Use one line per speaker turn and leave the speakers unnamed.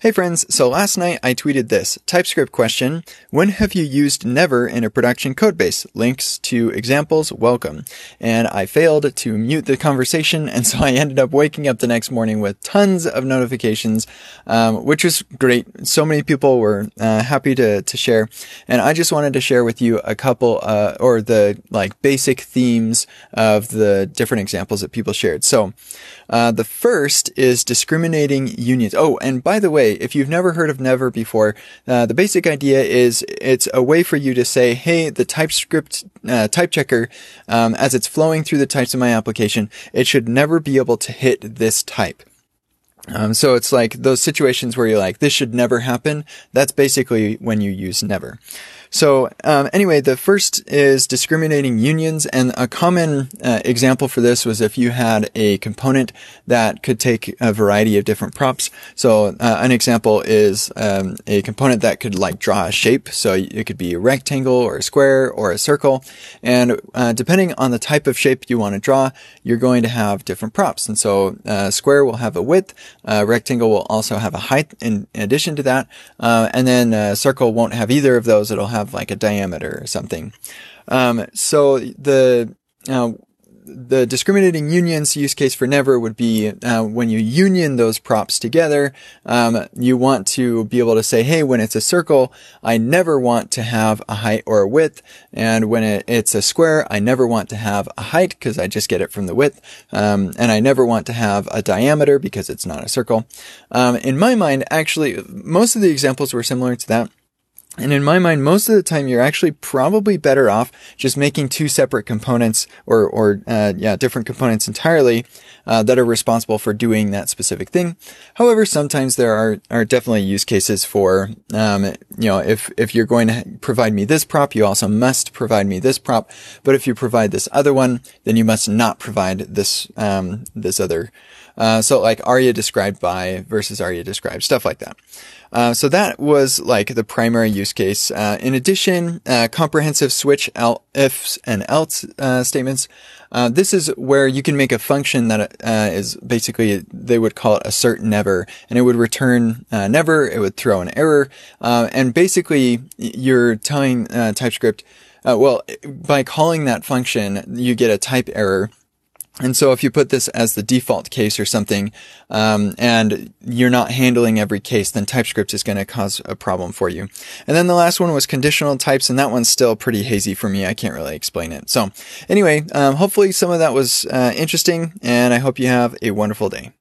Hey friends, so last night I tweeted this TypeScript question When have you used never in a production codebase? Links to examples, welcome. And I failed to mute the conversation, and so I ended up waking up the next morning with tons of notifications, um, which was great. So many people were uh, happy to, to share. And I just wanted to share with you a couple, uh, or the like basic themes of the different examples that people shared. So uh, the first is discriminating unions. Oh, and by the way, if you've never heard of Never before, uh, the basic idea is it's a way for you to say, hey, the TypeScript uh, type checker, um, as it's flowing through the types of my application, it should never be able to hit this type. Um, so it's like those situations where you're like, this should never happen. That's basically when you use never. So um, anyway, the first is discriminating unions, and a common uh, example for this was if you had a component that could take a variety of different props. So uh, an example is um, a component that could like draw a shape. So it could be a rectangle or a square or a circle, and uh, depending on the type of shape you want to draw, you're going to have different props. And so uh, square will have a width, rectangle will also have a height in, addition to that, uh, and then circle won't have either of those. It'll have have like a diameter or something. Um, so the uh, the discriminating unions use case for never would be uh, when you union those props together. Um, you want to be able to say, "Hey, when it's a circle, I never want to have a height or a width, and when it, it's a square, I never want to have a height because I just get it from the width, um, and I never want to have a diameter because it's not a circle." Um, in my mind, actually, most of the examples were similar to that. And in my mind, most of the time, you're actually probably better off just making two separate components or, or uh, yeah, different components entirely uh, that are responsible for doing that specific thing. However, sometimes there are are definitely use cases for, um, you know, if if you're going to provide me this prop, you also must provide me this prop. But if you provide this other one, then you must not provide this um, this other. Uh, so like Aria described by versus Aria described, stuff like that. Uh, so that was like the primary use case. Uh, in addition, uh, comprehensive switch el- ifs and else uh, statements. Uh, this is where you can make a function that uh, is basically they would call it assert never, and it would return never. It would throw an error, and basically you're telling TypeScript. well, by calling that function, you get a type error and so if you put this as the default case or something, um, and you're not handling every case, then TypeScript is going to cause a problem for you. And then the last one was conditional types, and that one's still pretty hazy for me. I can't really explain it. So anyway, um, hopefully some of that was uh, interesting, and I hope you have a wonderful day.